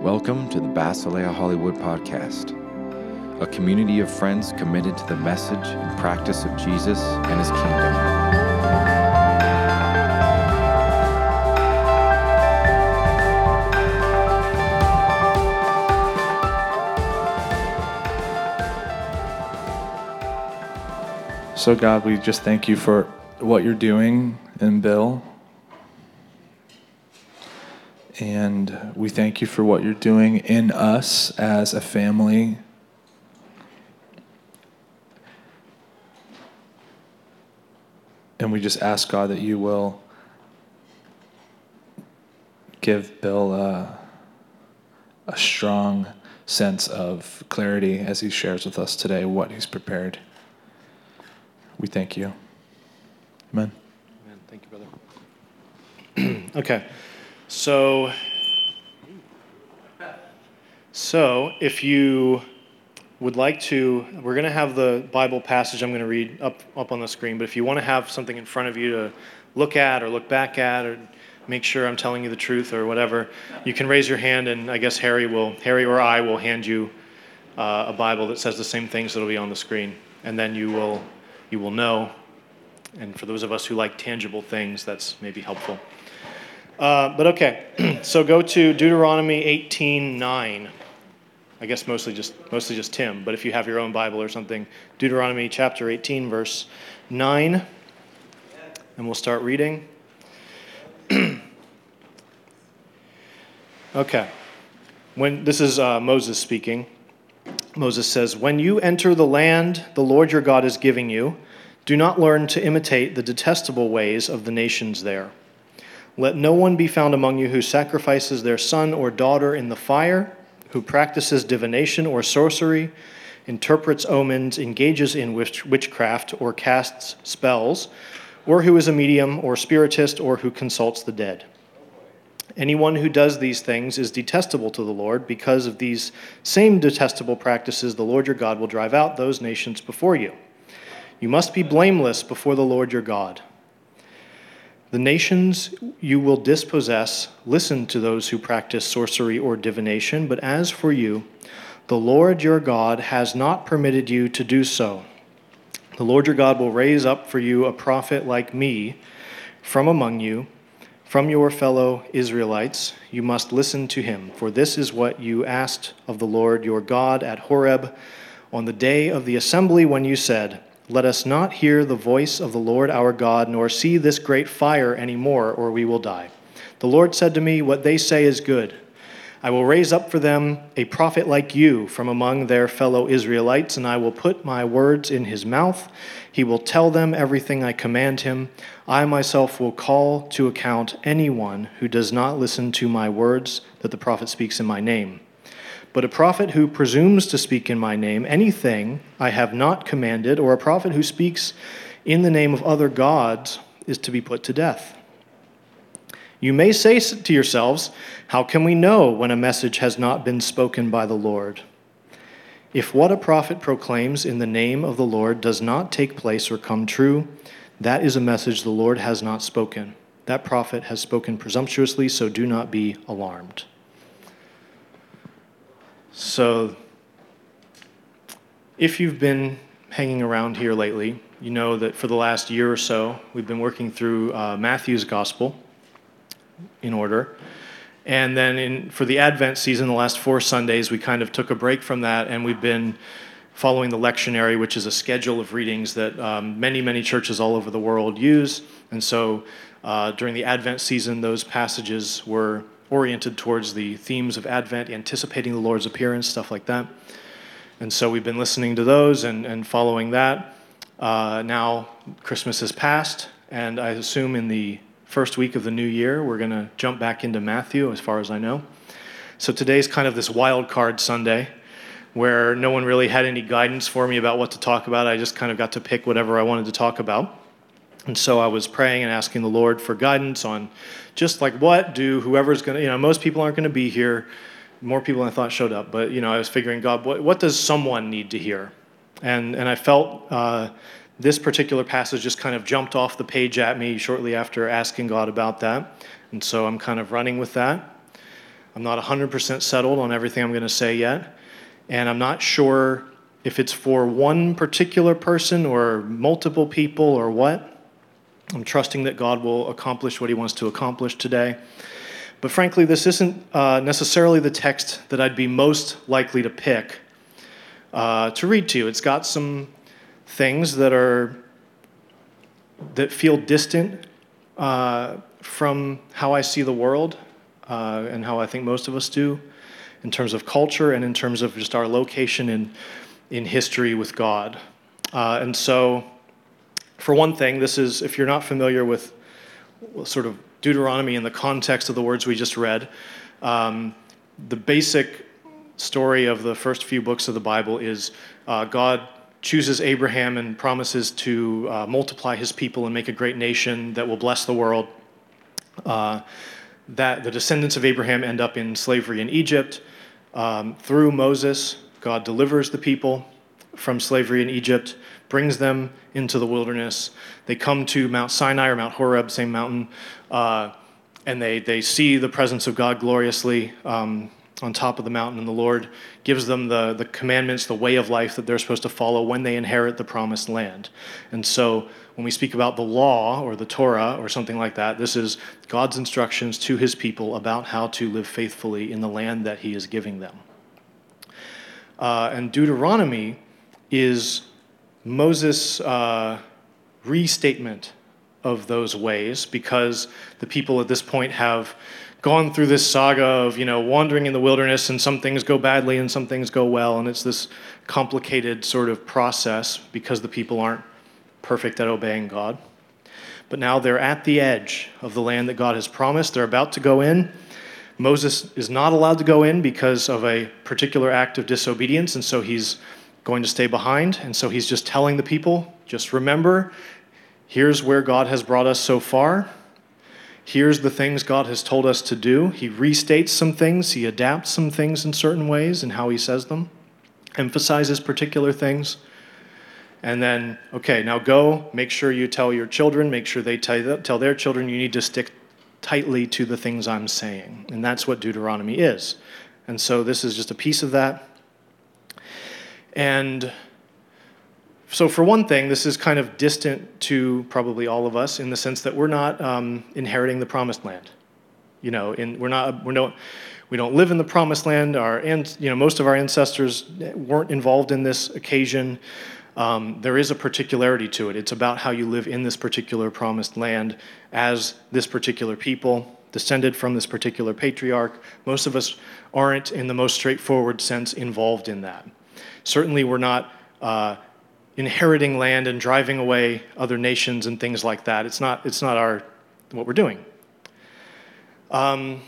Welcome to the Basileia Hollywood Podcast, a community of friends committed to the message and practice of Jesus and his kingdom. So, God, we just thank you for what you're doing in Bill. And we thank you for what you're doing in us as a family. And we just ask, God, that you will give Bill a, a strong sense of clarity as he shares with us today what he's prepared. We thank you. Amen. Amen. Thank you, brother. okay. So, so if you would like to, we're going to have the Bible passage I'm going to read up, up on the screen, but if you want to have something in front of you to look at or look back at or make sure I'm telling you the truth or whatever, you can raise your hand and I guess Harry will, Harry or I will hand you uh, a Bible that says the same things that'll be on the screen. And then you will, you will know. And for those of us who like tangible things, that's maybe helpful. Uh, but okay, so go to Deuteronomy 18:9. I guess mostly just mostly just Tim, but if you have your own Bible or something, Deuteronomy chapter 18 verse 9, and we'll start reading. okay, when this is uh, Moses speaking. Moses says, "When you enter the land the Lord your God is giving you, do not learn to imitate the detestable ways of the nations there." Let no one be found among you who sacrifices their son or daughter in the fire, who practices divination or sorcery, interprets omens, engages in witchcraft, or casts spells, or who is a medium or spiritist, or who consults the dead. Anyone who does these things is detestable to the Lord. Because of these same detestable practices, the Lord your God will drive out those nations before you. You must be blameless before the Lord your God. The nations you will dispossess listen to those who practice sorcery or divination, but as for you, the Lord your God has not permitted you to do so. The Lord your God will raise up for you a prophet like me from among you, from your fellow Israelites. You must listen to him, for this is what you asked of the Lord your God at Horeb on the day of the assembly when you said, let us not hear the voice of the Lord our God, nor see this great fire any more, or we will die. The Lord said to me, What they say is good. I will raise up for them a prophet like you from among their fellow Israelites, and I will put my words in his mouth. He will tell them everything I command him. I myself will call to account anyone who does not listen to my words that the prophet speaks in my name. But a prophet who presumes to speak in my name anything I have not commanded, or a prophet who speaks in the name of other gods, is to be put to death. You may say to yourselves, How can we know when a message has not been spoken by the Lord? If what a prophet proclaims in the name of the Lord does not take place or come true, that is a message the Lord has not spoken. That prophet has spoken presumptuously, so do not be alarmed. So, if you've been hanging around here lately, you know that for the last year or so, we've been working through uh, Matthew's Gospel in order. And then in, for the Advent season, the last four Sundays, we kind of took a break from that, and we've been following the lectionary, which is a schedule of readings that um, many, many churches all over the world use. And so uh, during the Advent season, those passages were oriented towards the themes of Advent, anticipating the Lord's appearance, stuff like that. And so we've been listening to those and, and following that. Uh, now Christmas has passed, and I assume in the first week of the new year, we're going to jump back into Matthew, as far as I know. So today's kind of this wild card Sunday where no one really had any guidance for me about what to talk about. I just kind of got to pick whatever I wanted to talk about. And so I was praying and asking the Lord for guidance on just like what do whoever's going to, you know, most people aren't going to be here. More people than I thought showed up. But, you know, I was figuring, God, what, what does someone need to hear? And, and I felt uh, this particular passage just kind of jumped off the page at me shortly after asking God about that. And so I'm kind of running with that. I'm not 100% settled on everything I'm going to say yet. And I'm not sure if it's for one particular person or multiple people or what. I'm trusting that God will accomplish what He wants to accomplish today. But frankly, this isn't uh, necessarily the text that I'd be most likely to pick uh, to read to you. It's got some things that are that feel distant uh, from how I see the world uh, and how I think most of us do, in terms of culture and in terms of just our location in in history with God. Uh, and so, for one thing, this is if you're not familiar with sort of Deuteronomy in the context of the words we just read, um, the basic story of the first few books of the Bible is uh, God chooses Abraham and promises to uh, multiply his people and make a great nation that will bless the world. Uh, that the descendants of Abraham end up in slavery in Egypt. Um, through Moses, God delivers the people from slavery in Egypt, brings them into the wilderness. They come to Mount Sinai or Mount Horeb, same mountain, uh, and they, they see the presence of God gloriously um, on top of the mountain. And the Lord gives them the, the commandments, the way of life that they're supposed to follow when they inherit the promised land. And so when we speak about the law or the Torah or something like that, this is God's instructions to his people about how to live faithfully in the land that he is giving them. Uh, and Deuteronomy is Moses' uh, restatement of those ways because the people at this point have gone through this saga of you know wandering in the wilderness and some things go badly and some things go well and it's this complicated sort of process because the people aren't perfect at obeying God. But now they're at the edge of the land that God has promised. They're about to go in Moses is not allowed to go in because of a particular act of disobedience, and so he's going to stay behind. And so he's just telling the people just remember, here's where God has brought us so far. Here's the things God has told us to do. He restates some things, he adapts some things in certain ways and how he says them, emphasizes particular things. And then, okay, now go, make sure you tell your children, make sure they tell their children you need to stick tightly to the things I'm saying. And that's what Deuteronomy is. And so this is just a piece of that. And so, for one thing, this is kind of distant to probably all of us in the sense that we're not um, inheriting the promised land. You know, in, we're not, we don't, we don't live in the promised land. Our, and, you know, most of our ancestors weren't involved in this occasion um, there is a particularity to it. It's about how you live in this particular promised land as this particular people, descended from this particular patriarch. Most of us aren't, in the most straightforward sense, involved in that. Certainly, we're not uh, inheriting land and driving away other nations and things like that. It's not, it's not our, what we're doing. Um,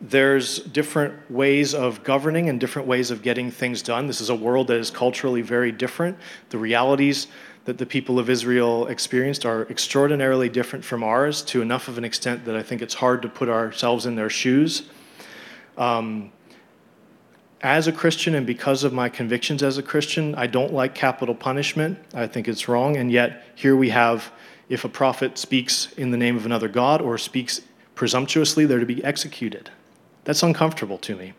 there's different ways of governing and different ways of getting things done. This is a world that is culturally very different. The realities that the people of Israel experienced are extraordinarily different from ours to enough of an extent that I think it's hard to put ourselves in their shoes. Um, as a Christian and because of my convictions as a Christian, I don't like capital punishment. I think it's wrong. And yet, here we have if a prophet speaks in the name of another God or speaks presumptuously, they're to be executed. That's uncomfortable to me.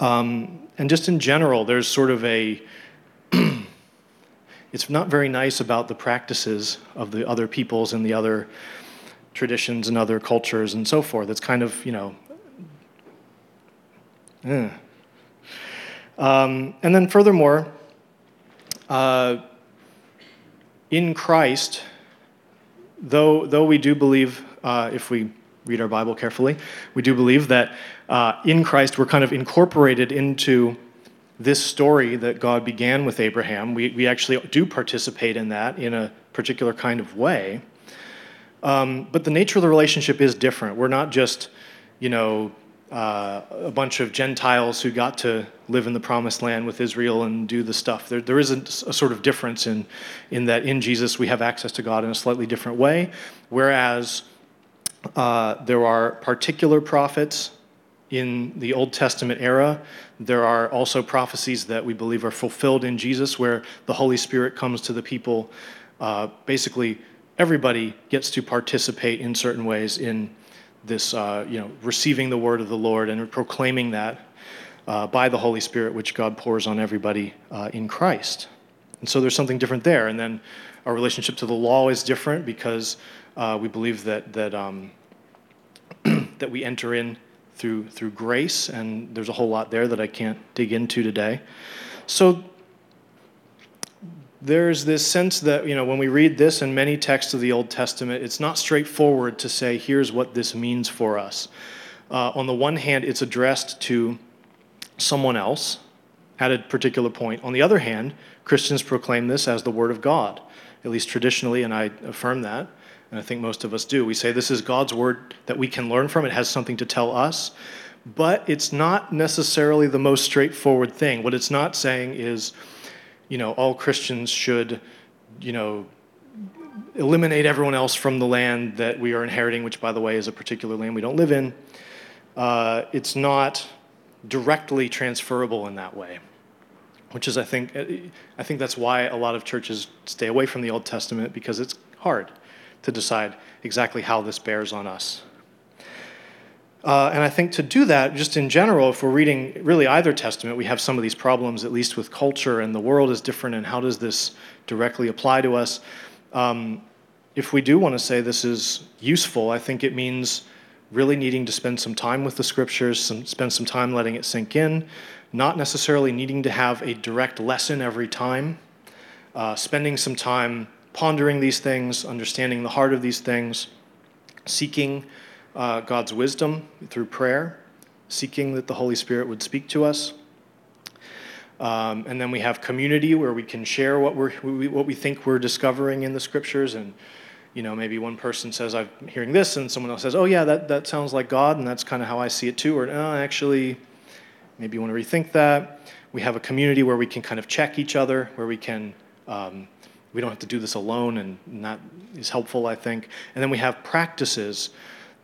Um, and just in general, there's sort of a, it's not very nice about the practices of the other peoples and the other traditions and other cultures and so forth. It's kind of, you know, um, and then furthermore, uh, in Christ, though, though we do believe, uh, if we read our Bible carefully, we do believe that uh, in Christ we're kind of incorporated into this story that God began with Abraham. We, we actually do participate in that in a particular kind of way. Um, but the nature of the relationship is different. We're not just, you know, uh, a bunch of Gentiles who got to live in the promised land with Israel and do the stuff. There, there is a, a, sort of difference in, in that in Jesus we have access to God in a slightly different way, whereas uh, there are particular prophets in the Old Testament era. There are also prophecies that we believe are fulfilled in Jesus, where the Holy Spirit comes to the people. Uh, basically, everybody gets to participate in certain ways in this uh, you know receiving the word of the Lord and proclaiming that uh, by the Holy Spirit, which God pours on everybody uh, in Christ. And so there's something different there. And then our relationship to the law is different because uh, we believe that that um, that we enter in through through grace, and there's a whole lot there that I can't dig into today. So there's this sense that you know when we read this and many texts of the Old Testament, it's not straightforward to say here's what this means for us. Uh, on the one hand, it's addressed to someone else at a particular point. On the other hand, Christians proclaim this as the Word of God, at least traditionally, and I affirm that. And I think most of us do. We say this is God's Word that we can learn from, it has something to tell us. But it's not necessarily the most straightforward thing. What it's not saying is, you know, all Christians should, you know, eliminate everyone else from the land that we are inheriting, which, by the way, is a particular land we don't live in. Uh, it's not directly transferable in that way, which is, I think, I think that's why a lot of churches stay away from the Old Testament because it's hard to decide exactly how this bears on us. Uh, and I think to do that, just in general, if we're reading really either testament, we have some of these problems, at least with culture and the world is different, and how does this directly apply to us? Um, if we do want to say this is useful, I think it means really needing to spend some time with the scriptures, some, spend some time letting it sink in, not necessarily needing to have a direct lesson every time, uh, spending some time pondering these things, understanding the heart of these things, seeking uh, God's wisdom through prayer, seeking that the Holy Spirit would speak to us. Um, and then we have community where we can share what, we're, what we think we're discovering in the scriptures. And, you know, maybe one person says, I'm hearing this, and someone else says, oh, yeah, that, that sounds like God, and that's kind of how I see it too. Or, no, actually, maybe you want to rethink that. We have a community where we can kind of check each other, where we can, um, we don't have to do this alone, and that is helpful, I think. And then we have practices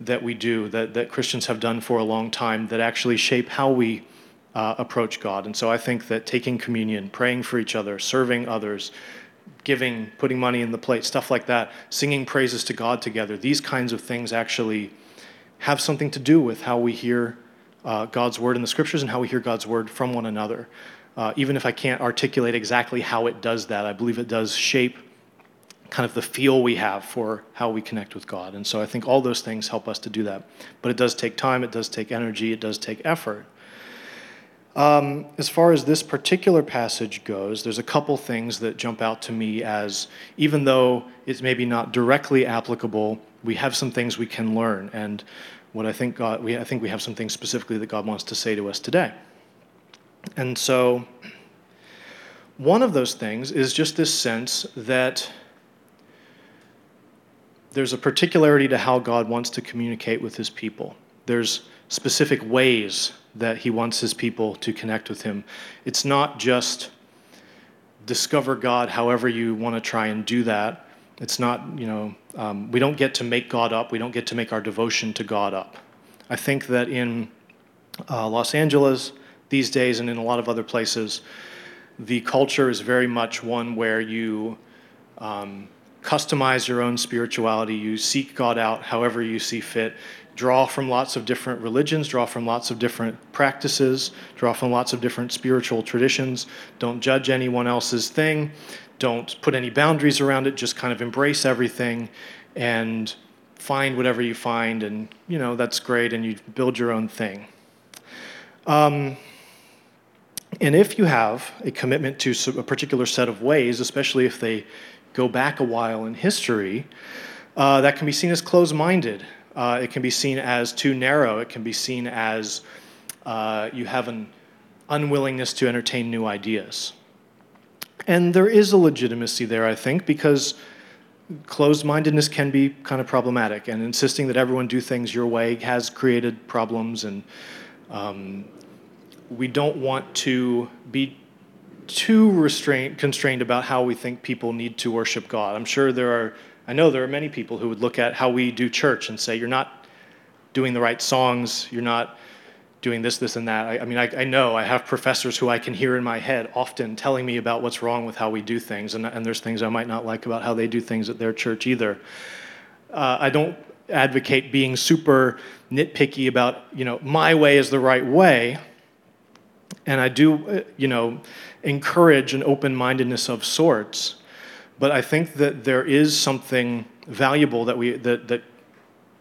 that we do, that, that Christians have done for a long time, that actually shape how we uh, approach God. And so I think that taking communion, praying for each other, serving others, giving, putting money in the plate, stuff like that, singing praises to God together, these kinds of things actually have something to do with how we hear uh, God's word in the scriptures and how we hear God's word from one another. Uh, even if I can't articulate exactly how it does that, I believe it does shape kind of the feel we have for how we connect with God. And so I think all those things help us to do that. But it does take time, it does take energy, it does take effort. Um, as far as this particular passage goes, there's a couple things that jump out to me as, even though it's maybe not directly applicable, we have some things we can learn. And what I think God, we, I think we have some things specifically that God wants to say to us today. And so, one of those things is just this sense that there's a particularity to how God wants to communicate with his people. There's specific ways that he wants his people to connect with him. It's not just discover God however you want to try and do that. It's not, you know, um, we don't get to make God up. We don't get to make our devotion to God up. I think that in uh, Los Angeles these days and in a lot of other places, the culture is very much one where you um, customize your own spirituality. You seek God out however you see fit. Draw from lots of different religions, draw from lots of different practices, draw from lots of different spiritual traditions. Don't judge anyone else's thing. Don't put any boundaries around it. Just kind of embrace everything and find whatever you find. And, you know, that's great. And you build your own thing. Um, and if you have a commitment to a particular set of ways, especially if they go back a while in history, uh, that can be seen as closed minded. Uh, it can be seen as too narrow. It can be seen as uh, you have an unwillingness to entertain new ideas. And there is a legitimacy there, I think, because closed mindedness can be kind of problematic, and insisting that everyone do things your way has created problems. And um, we don't want to be too restrained, constrained about how we think people need to worship God. I'm sure there are, I know there are many people who would look at how we do church and say, you're not doing the right songs, you're not doing this, this, and that. I, I mean, I, I, know I have professors who I can hear in my head often telling me about what's wrong with how we do things, and, and there's things I might not like about how they do things at their church either. Uh, I don't advocate being super nitpicky about, you know, my way is the right way. And I do, uh, you know, encourage an open mindedness of sorts. But I think that there is something valuable that, we, that, that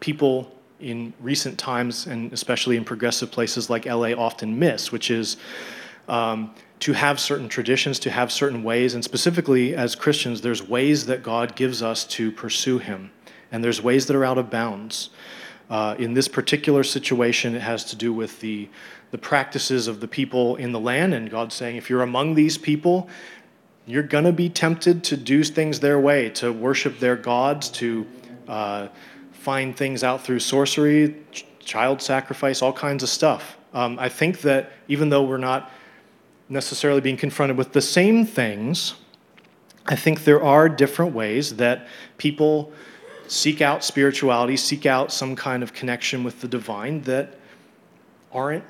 people in recent times, and especially in progressive places like LA, often miss, which is um, to have certain traditions, to have certain ways, and specifically as Christians, there's ways that God gives us to pursue Him, and there's ways that are out of bounds. Uh, in this particular situation, it has to do with the, the practices of the people in the land, and God saying, if you're among these people, you're going to be tempted to do things their way, to worship their gods, to uh, find things out through sorcery, ch- child sacrifice, all kinds of stuff. Um, I think that even though we're not necessarily being confronted with the same things, I think there are different ways that people seek out spirituality, seek out some kind of connection with the divine that aren't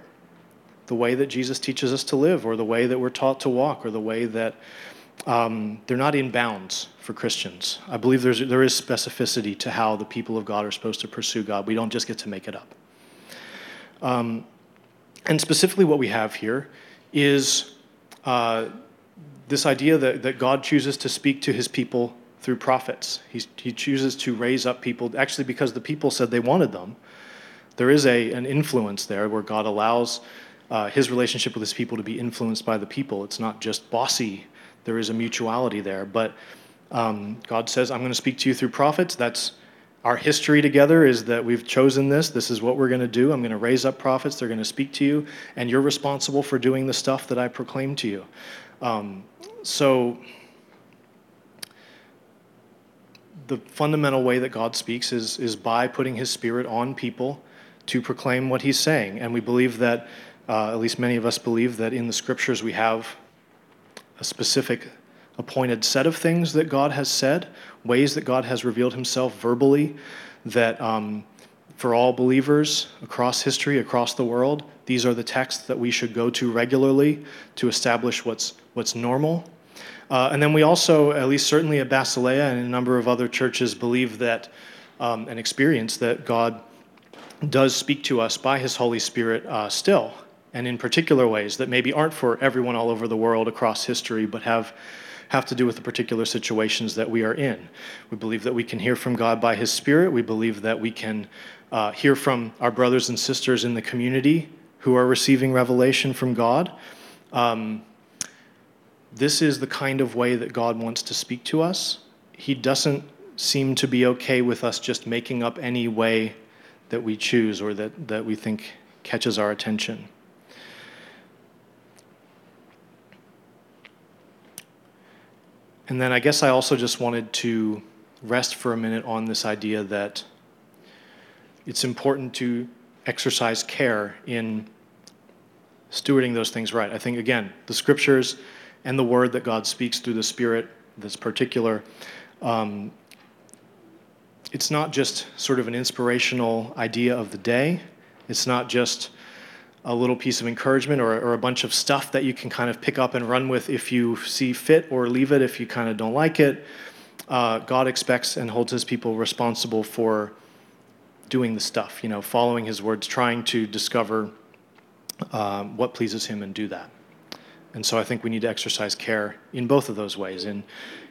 the way that Jesus teaches us to live, or the way that we're taught to walk, or the way that um, they're not in bounds for Christians. I believe there's, there is specificity to how the people of God are supposed to pursue God. We don't just get to make it up. Um, and specifically, what we have here is uh, this idea that, that God chooses to speak to his people through prophets. He, he chooses to raise up people, actually, because the people said they wanted them. There is a, an influence there where God allows uh, his relationship with his people to be influenced by the people. It's not just bossy there is a mutuality there. But um, God says, I'm going to speak to you through prophets. That's our history together is that we've chosen this. This is what we're going to do. I'm going to raise up prophets. They're going to speak to you, and you're responsible for doing the stuff that I proclaim to you. Um, so, the fundamental way that God speaks is, is by putting his spirit on people to proclaim what he's saying. And we believe that, uh, at least many of us believe, that in the scriptures we have a specific appointed set of things that God has said, ways that God has revealed himself verbally, that um, for all believers across history, across the world, these are the texts that we should go to regularly to establish what's, what's normal. Uh, and then we also, at least certainly at Basileia and a number of other churches, believe that um, and experience that God does speak to us by his Holy Spirit uh, still and in particular ways that maybe aren't for everyone all over the world across history, but have have to do with the particular situations that we are in. We believe that we can hear from God by His Spirit. We believe that we can uh, hear from our brothers and sisters in the community who are receiving revelation from God. Um, this is the kind of way that God wants to speak to us. He doesn't seem to be okay with us just making up any way that we choose or that, that we think catches our attention. And then I guess I also just wanted to rest for a minute on this idea that it's important to exercise care in stewarding those things right. I think, again, the scriptures and the word that God speaks through the Spirit that's particular, um, it's not just sort of an inspirational idea of the day. It's not just a little piece of encouragement or, or, a bunch of stuff that you can kind of pick up and run with if you see fit or leave it if you kind of don't like it. Uh, God expects and holds his people responsible for doing the stuff, you know, following his words, trying to discover um, what pleases him and do that. And so I think we need to exercise care in both of those ways in,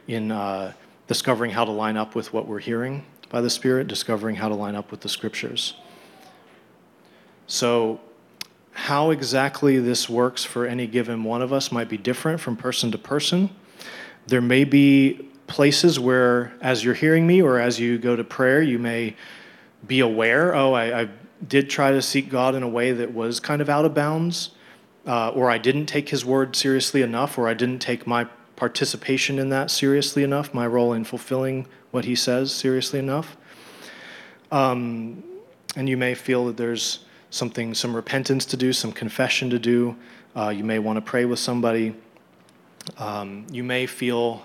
in uh, discovering how to line up with what we're hearing by the Spirit, discovering how to line up with the scriptures. So, how exactly this works for any given one of us might be different from person to person. There may be places where, as you're hearing me or as you go to prayer, you may be aware oh, I, I did try to seek God in a way that was kind of out of bounds, uh, or I didn't take His word seriously enough, or I didn't take my participation in that seriously enough, my role in fulfilling what He says seriously enough. Um, and you may feel that there's something, some repentance to do, some confession to do. Uh, you may want to pray with somebody. Um, you may feel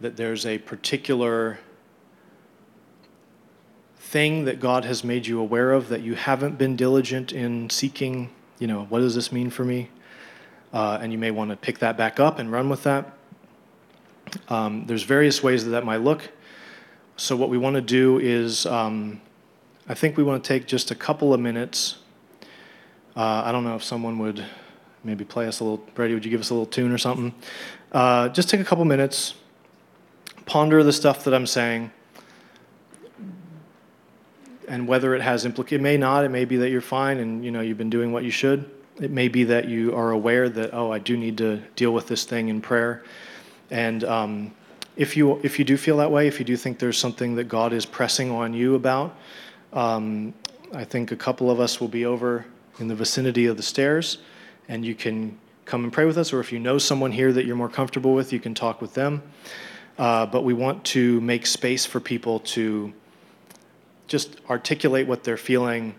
that there's a particular thing that God has made you aware of that you haven't been diligent in seeking. You know, what does this mean for me? Uh, and you may want to pick that back up and run with that. Um, there's various ways that that might look. So, what we want to do is um, I think we want to take just a couple of minutes. Uh, I don't know if someone would maybe play us a little. Brady, would you give us a little tune or something? Uh, just take a couple minutes, ponder the stuff that I'm saying, and whether it has implication. It may not. It may be that you're fine and you know you've been doing what you should. It may be that you are aware that oh, I do need to deal with this thing in prayer, and um, if you if you do feel that way, if you do think there's something that God is pressing on you about, um, I think a couple of us will be over in the vicinity of the stairs, and you can come and pray with us. Or if you know someone here that you're more comfortable with, you can talk with them. Uh, but we want to make space for people to just articulate what they're feeling,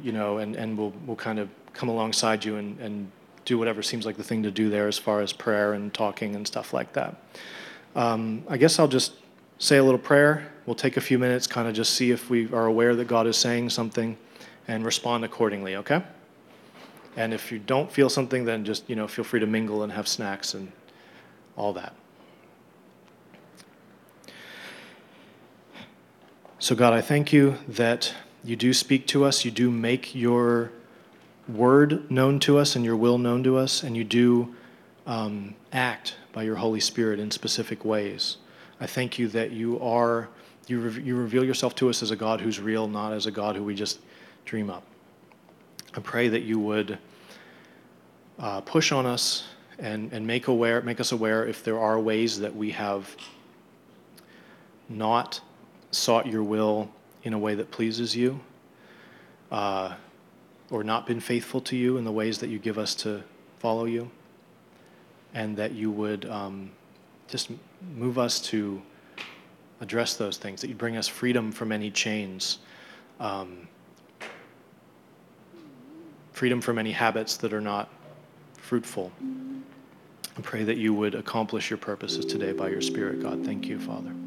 you know, and, and we'll, we'll kind of come alongside you and, and do whatever seems like the thing to do there as far as prayer and talking and stuff like that. Um, I guess I'll just say a little prayer. We'll take a few minutes, kind of just see if we are aware that God is saying something and respond accordingly, okay? And if you don't feel something, then just, you know, feel free to mingle and have snacks and all that. So, God, I thank you that you do speak to us, you do make your word known to us and your will known to us, and you do um, act by your Holy Spirit in specific ways. I thank you that you are, you, re- you reveal yourself to us as a God who's real, not as a God who we just dream up. I pray that you would uh, push on us and, and make, aware, make us aware if there are ways that we have not sought your will in a way that pleases you, uh, or not been faithful to you in the ways that you give us to follow you, and that you would um, just move us to address those things, that you bring us freedom from any chains, um, freedom from any habits that are not fruitful. I pray that you would accomplish your purposes today by your Spirit, God. Thank you, Father.